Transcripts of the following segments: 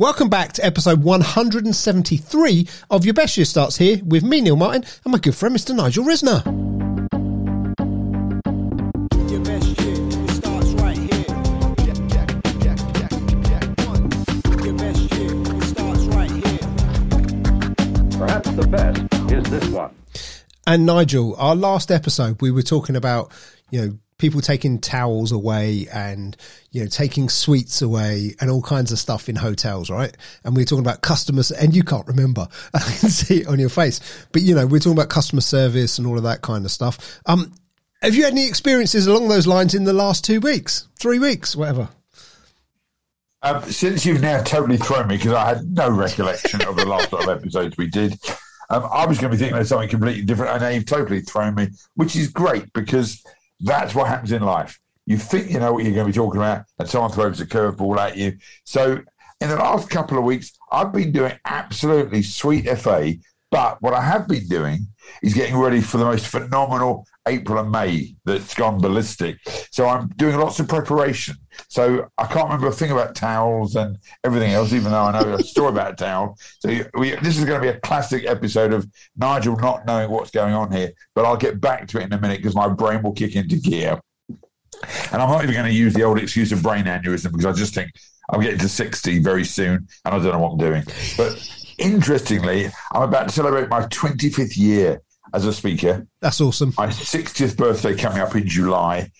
Welcome back to episode 173 of Your Best Year Starts here with me, Neil Martin, and my good friend, Mr. Nigel Risner. Your best year, starts right here. Jack, Jack, Jack, Jack, Jack, one. Your best year, starts right here. Perhaps the best is this one. And Nigel, our last episode, we were talking about, you know, people taking towels away and, you know, taking sweets away and all kinds of stuff in hotels, right? And we're talking about customers, and you can't remember. I can see it on your face. But, you know, we're talking about customer service and all of that kind of stuff. Um, have you had any experiences along those lines in the last two weeks, three weeks, whatever? Um, since you've now totally thrown me because I had no recollection of the last lot of episodes we did, um, I was going to be thinking of something completely different, and now you've totally thrown me, which is great because that's what happens in life. You think you know what you're going to be talking about, and someone throws a curveball at you. So, in the last couple of weeks, I've been doing absolutely sweet FA, but what I have been doing is getting ready for the most phenomenal April and May that's gone ballistic. So I'm doing lots of preparation. So I can't remember a thing about towels and everything else, even though I know a story about a towel. So we, this is going to be a classic episode of Nigel not knowing what's going on here, but I'll get back to it in a minute because my brain will kick into gear. And I'm not even going to use the old excuse of brain aneurysm because I just think I'm getting to 60 very soon and I don't know what I'm doing. But interestingly, I'm about to celebrate my 25th year as a speaker. That's awesome. My 60th birthday coming up in July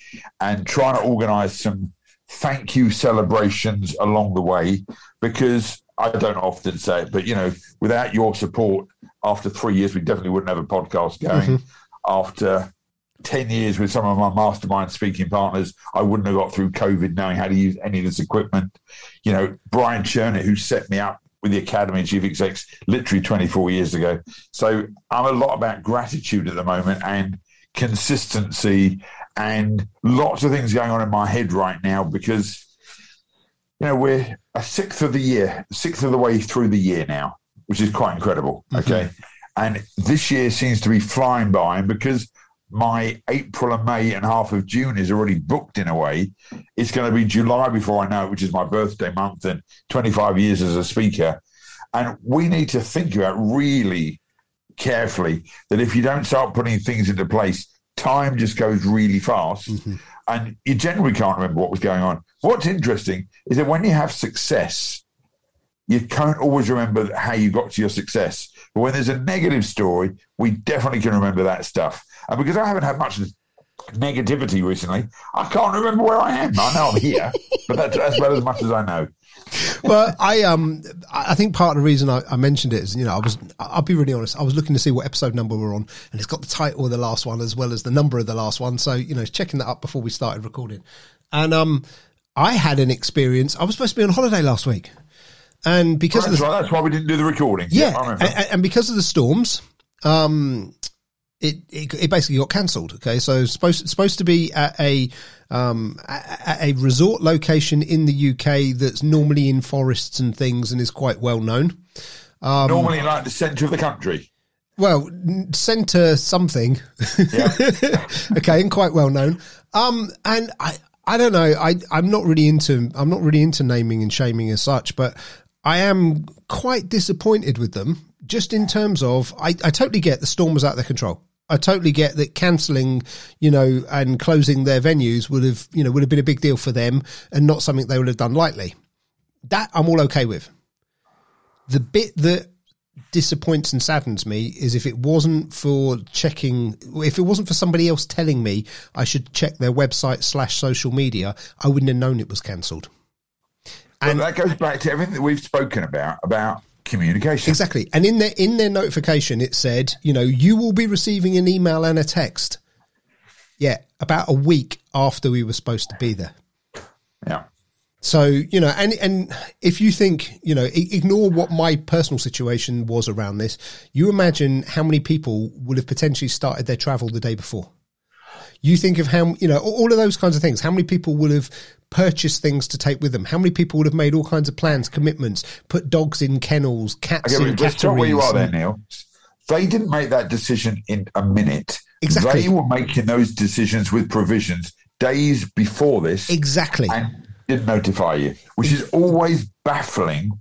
and trying to organize some thank you celebrations along the way because I don't often say it, but you know, without your support after three years, we definitely wouldn't have a podcast going. Mm-hmm. After 10 years with some of my mastermind speaking partners, I wouldn't have got through COVID knowing how to use any of this equipment. You know, Brian Cherner, who set me up with the Academy Chief Execs literally 24 years ago. So I'm a lot about gratitude at the moment and consistency and lots of things going on in my head right now because, you know, we're a sixth of the year, sixth of the way through the year now, which is quite incredible. Mm-hmm. Okay. And this year seems to be flying by. And because my April and May and half of June is already booked in a way. It's going to be July before I know it, which is my birthday month and 25 years as a speaker. And we need to think about really carefully that if you don't start putting things into place, time just goes really fast mm-hmm. and you generally can't remember what was going on. What's interesting is that when you have success, you can't always remember how you got to your success. But when there's a negative story, we definitely can remember that stuff. And because I haven't had much negativity recently, I can't remember where I am. I know I'm here, but that's, that's about as much as I know. well, I um, I think part of the reason I, I mentioned it is, you know, I was, I'll be really honest, I was looking to see what episode number we're on, and it's got the title of the last one as well as the number of the last one. So, you know, checking that up before we started recording, and um, I had an experience. I was supposed to be on holiday last week, and because of That's, the right, that's why we didn't do the recording. yeah, remember. and, and because of the storms, um, it it, it basically got cancelled. Okay, so supposed supposed to be at a um at a resort location in the UK that's normally in forests and things and is quite well known. Normally, like the centre of the country. Well, centre something, Yeah. okay, and quite well known. Um, and I, I don't know. I, I'm not really into, I'm not really into naming and shaming as such, but I am quite disappointed with them. Just in terms of, I, I totally get the storm was out of their control. I totally get that cancelling, you know, and closing their venues would have, you know, would have been a big deal for them and not something they would have done lightly. That I'm all okay with. The bit that disappoints and saddens me is if it wasn't for checking, if it wasn't for somebody else telling me I should check their website slash social media, I wouldn't have known it was cancelled. And- that goes back to everything that we've spoken about, about communication. Exactly. And in their in their notification, it said, you know, you will be receiving an email and a text. Yeah, about a week after we were supposed to be there. Yeah. So you know, and and if you think you know, ignore what my personal situation was around this. You imagine how many people would have potentially started their travel the day before. You think of how you know all of those kinds of things. How many people will have purchased things to take with them? How many people would have made all kinds of plans, commitments, put dogs in kennels, cats Okay, in let's stop where you are there, Neil. They didn't make that decision in a minute. Exactly. They were making those decisions with provisions days before this Exactly. and didn't notify you, which is always baffling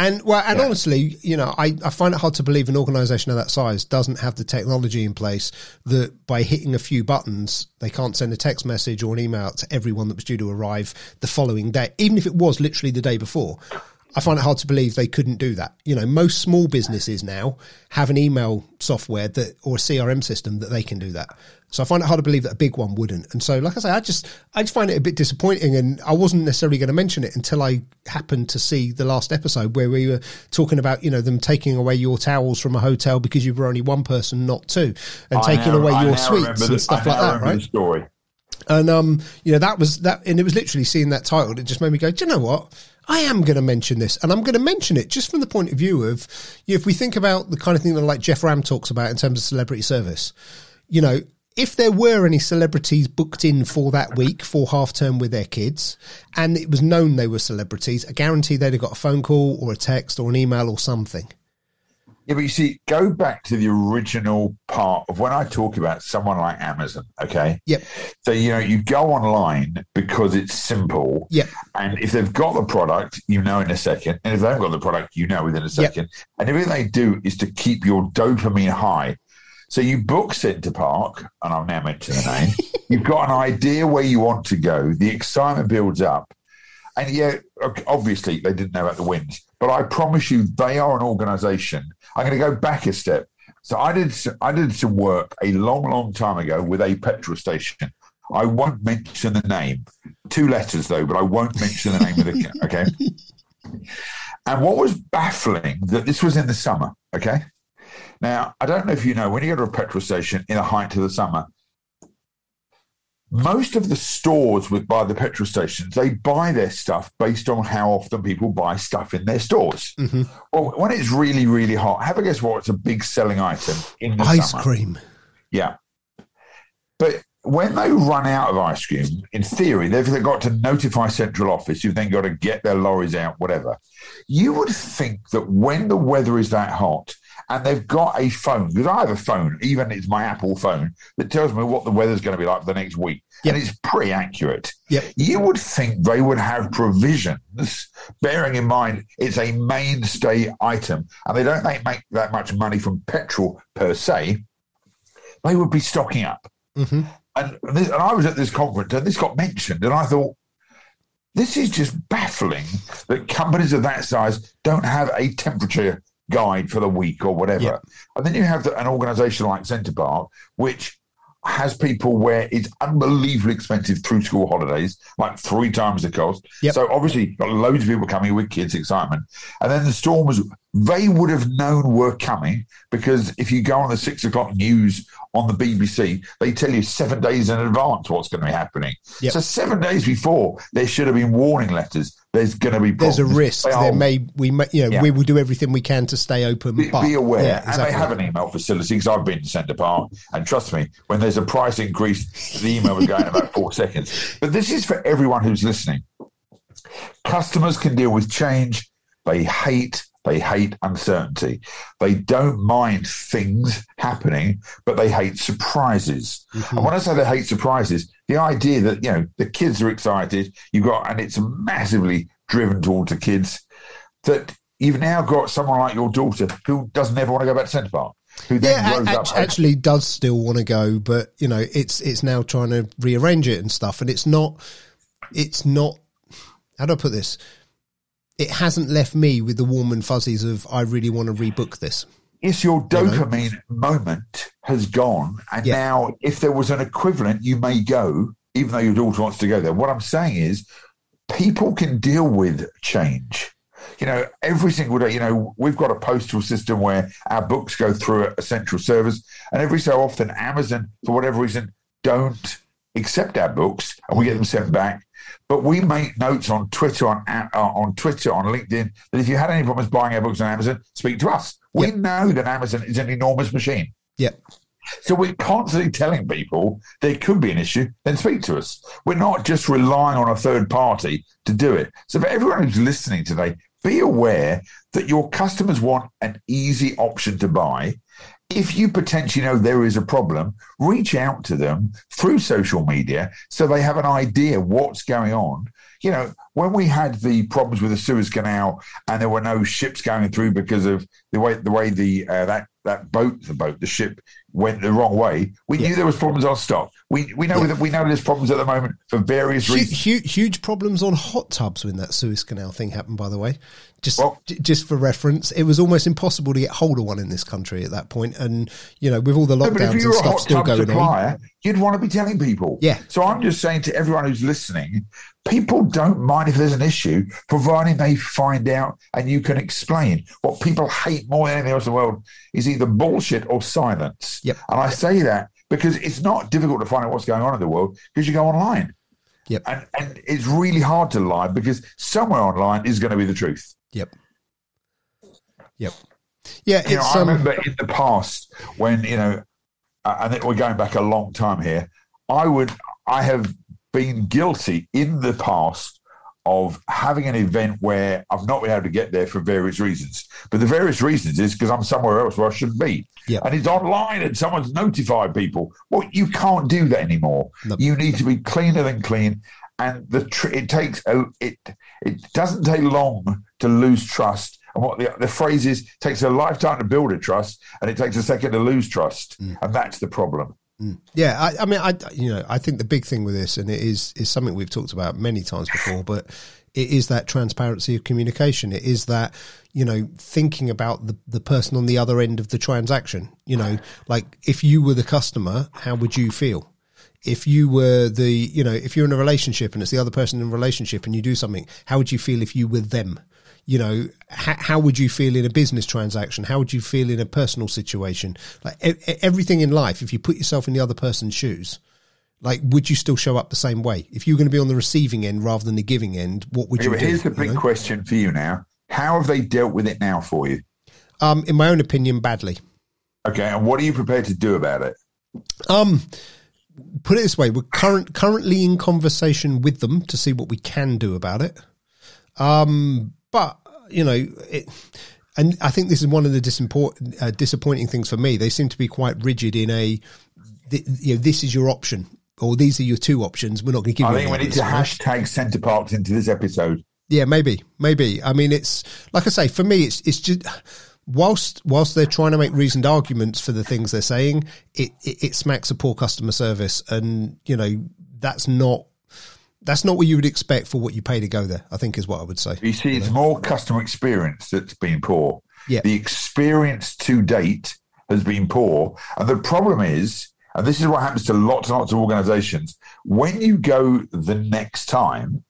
And well, and Yeah. honestly, you know, I, I find it hard to believe an organisation of that size doesn't have the technology in place that by hitting a few buttons, they can't send a text message or an email to everyone that was due to arrive the following day, even if it was literally the day before. I find it hard to believe they couldn't do that. You know, most small businesses now have an email software that or a CRM system that they can do that. So I find it hard to believe that a big one wouldn't. And so, like I say, I just I just find it a bit disappointing, and I wasn't necessarily going to mention it until I happened to see the last episode where we were talking about you know them taking away your towels from a hotel because you were only one person, not two, and I taking now- away I your sweets and stuff I like that, right? Story. And um, you know, that was that, and it was literally seeing that title. It just made me go, do you know what? I am going to mention this, and I'm going to mention it just from the point of view of you know, if we think about the kind of thing that like Geoff Ramm talks about in terms of celebrity service. You know, if there were any celebrities booked in for that week for half term with their kids, and it was known they were celebrities, I guarantee they'd have got a phone call or a text or an email or something. Yeah, but you see, go back to the original part of when I talk about someone like Amazon, okay? Yep. So, you know, you go online because it's simple. Yep. And if they've got the product, you know in a second. And if they haven't got the product, you know within a second. And everything they do is to keep your dopamine high. So you book Centre Park, and I'll now mention the name. You've got an idea where you want to go. The excitement builds up. And yeah, obviously they didn't know about the wins, but I promise you, they are an organisation. I'm going to go back a step. So I did, I did some work a long, long time ago with a petrol station. I won't mention the name. Two letters though, but I won't mention the name of the. Okay. And what was baffling that this was in the summer. Okay. Now I don't know if you know when you go to a petrol station in the height of the summer, most of the stores with by the petrol stations they buy their stuff based on how often people buy stuff in their stores. Mm-hmm. Well, when it's really really hot, have a guess what? It's a big selling item in the Ice summer. cream. Yeah, but when they run out of ice cream, in theory, they've got to notify central office. You've then got to get their lorries out, whatever. You would think that when the weather is that hot and they've got a phone, because I have a phone, even it's my Apple phone, that tells me what the weather's going to be like for the next week. Yep. And it's pretty accurate. Yep. You would think they would have provisions, bearing in mind it's a mainstay item and they don't make, that much money from petrol per se. They would be stocking up. hmm And, this, and I was at this conference and this got mentioned, and I thought, this is just baffling that companies of that size don't have a temperature guide for the week or whatever. Yeah. And then you have the, an organisation like Centre Park, which has people where it's unbelievably expensive through school holidays, like three times the cost. Yep. So obviously, got loads of people coming with kids' excitement. And then the storms, they would have known were coming because if you go on the six o'clock news on the BBC, they tell you seven days in advance what's going to be happening. Yep. So seven days before, there should have been warning letters. There's going to be There's a risk. They There are may we may you know Yeah. we will do everything we can to stay open. be, but be aware, Yeah, and they have an email facility because I've been to Centre Park, and trust me, when there's a price increase, the email will go in about four seconds. But this is for everyone who's listening. Customers can deal with change. They hate they hate uncertainty. They don't mind things happening, but they hate surprises. Mm-hmm. And when I say they hate surprises, the idea that you know the kids are excited, you've got, and it's massively driven towards the kids. That you've now got someone like your daughter who doesn't ever want to go back to Centre Park, who then yeah, grows a- up. act- actually does still want to go, but you know, it's it's now trying to rearrange it and stuff, and it's not, it's not. How do I put this? It hasn't left me with the warm and fuzzies of I really want to rebook this. It's your dopamine moment has gone, and Yeah. now if there was an equivalent, you may go, even though your daughter wants to go there. What I'm saying is, people can deal with change. You know, every single day, you know, we've got a postal system where our books go through a central service, and every so often, Amazon, for whatever reason, don't accept our books, and we get them sent back. But we make notes on Twitter, on uh, on Twitter, on LinkedIn that if you had any problems buying our books on Amazon, speak to us. We Yep. know that Amazon is an enormous machine. Yeah, So we're constantly telling people there could be an issue, then speak to us. We're not just relying on a third party to do it. So for everyone who's listening today, be aware that your customers want an easy option to buy. If you potentially know there is a problem, reach out to them through social media so they have an idea what's going on. You know, when we had the problems with the Suez Canal and there were no ships going through because of the way the way the uh, that that boat, the boat, the ship went the wrong way, we knew there was problems on stock. We we know that we know there's problems at the moment for various Hu- reasons. hu- huge problems on hot tubs when that Suez Canal thing happened. By the way, just Well- j- just for reference, it was almost impossible to get hold of one in this country at that point. and you know, with all the lockdowns and stuff still going on. you'd want to be telling people. Yeah. So I'm just saying to everyone who's listening, people don't mind if there's an issue, providing they find out and you can explain. What people hate more than anything else in the world is either bullshit or silence. Yep. And I say that because it's not difficult to find out what's going on in the world because you go online. Yep. And, and it's really hard to lie because somewhere online is going to be the truth. Yep. Yep. Yeah, you know, I um, remember in the past when you know, uh, and we're going back a long time here. I would, I have been guilty in the past of having an event where I've not been able to get there for various reasons. But the various reasons is because I'm somewhere else where I shouldn't be, Yeah. and it's online, and someone's notified people. Well, you can't do that anymore. No. You need to be cleaner than clean. And the tr- it takes a, it it doesn't take long to lose trust. And what the, the phrase is, takes a lifetime to build a trust, and it takes a second to lose trust, mm. and that's the problem. Mm. Yeah, I, I mean, I you know, I think the big thing with this, and it is is something we've talked about many times before, but it is that transparency of communication. It is that you know thinking about the the person on the other end of the transaction. You know, like if you were the customer, how would you feel? If you were the, you know, if you're in a relationship and it's the other person in a relationship and you do something, how would you feel if you were them? You know how, how would you feel in a business transaction how would you feel in a personal situation like e- everything in life if you put yourself in the other person's shoes like would you still show up the same way if you were going to be on the receiving end rather than the giving end what would you do here's the you big know? question for you now: How have they dealt with it now for you? um in my own opinion badly Okay, and what are you prepared to do about it? um put it this way we're current currently in conversation with them to see what we can do about it um but you know it and I think this is one of the disimport- uh, disappointing things for me. They seem to be quite rigid in a, th- you know, this is your option, or these are your two options. We're not going to give I you. think we need to hashtag Center Parcs into this episode. Yeah, maybe, maybe. I mean, it's like I say, for me, it's it's just whilst whilst they're trying to make reasoned arguments for the things they're saying, it it, it smacks of poor customer service, and you know that's not that's not what you would expect for what you pay to go there. I think is what I would say. You see, it's more customer experience that's been poor. Yeah. The experience to date has been poor. And the problem is, and this is what happens to lots and lots of organizations, when you go the next time,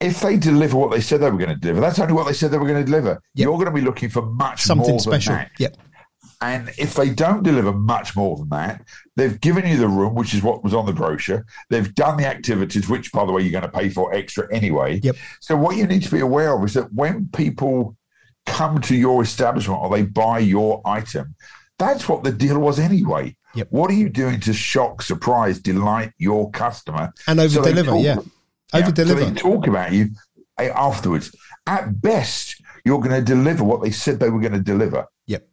if they deliver what they said they were going to deliver, that's only what they said they were going to deliver. Yep. You're going to be looking for much Something more special. than that. Yep. And if they don't deliver much more than that, they've given you the room, which is what was on the brochure. They've done the activities, which, by the way, you're going to pay for extra anyway. Yep. So, what you need to be aware of is that when people come to your establishment or they buy your item, that's what the deal was anyway. Yep. What are you doing to shock, surprise, delight your customer? And over So deliver, yeah. Over So deliver. they talk about you eh, afterwards. At best, you're going to deliver what they said they were going to deliver. Yep.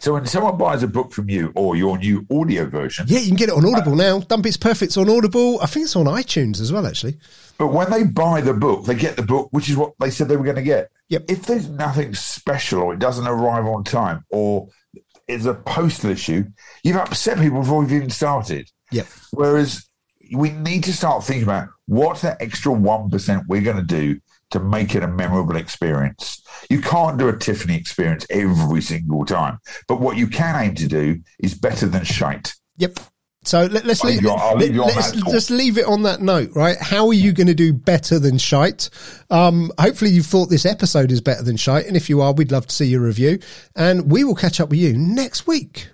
So when someone buys a book from you or your new audio version, Yeah, you can get it on uh, Audible now. Dump It's Perfect's on Audible. I think it's on iTunes as well, actually. but when they buy the book, they get the book, which is what they said they were going to get. Yep. If there's nothing special or it doesn't arrive on time or it's a postal issue, you've upset people before we've even started. Yep. Whereas we need to start thinking about what's that extra 1% we're going to do to make it a memorable experience. You can't do a Tiffany experience every single time, but what you can aim to do is better than shite. Yep. So let, us leave, leave you on- I'll leave let's just leave it on that note, right? How are you going to do better than shite? Um, hopefully you've thought this episode is better than shite. And if you are, we'd love to see your review and we will catch up with you next week.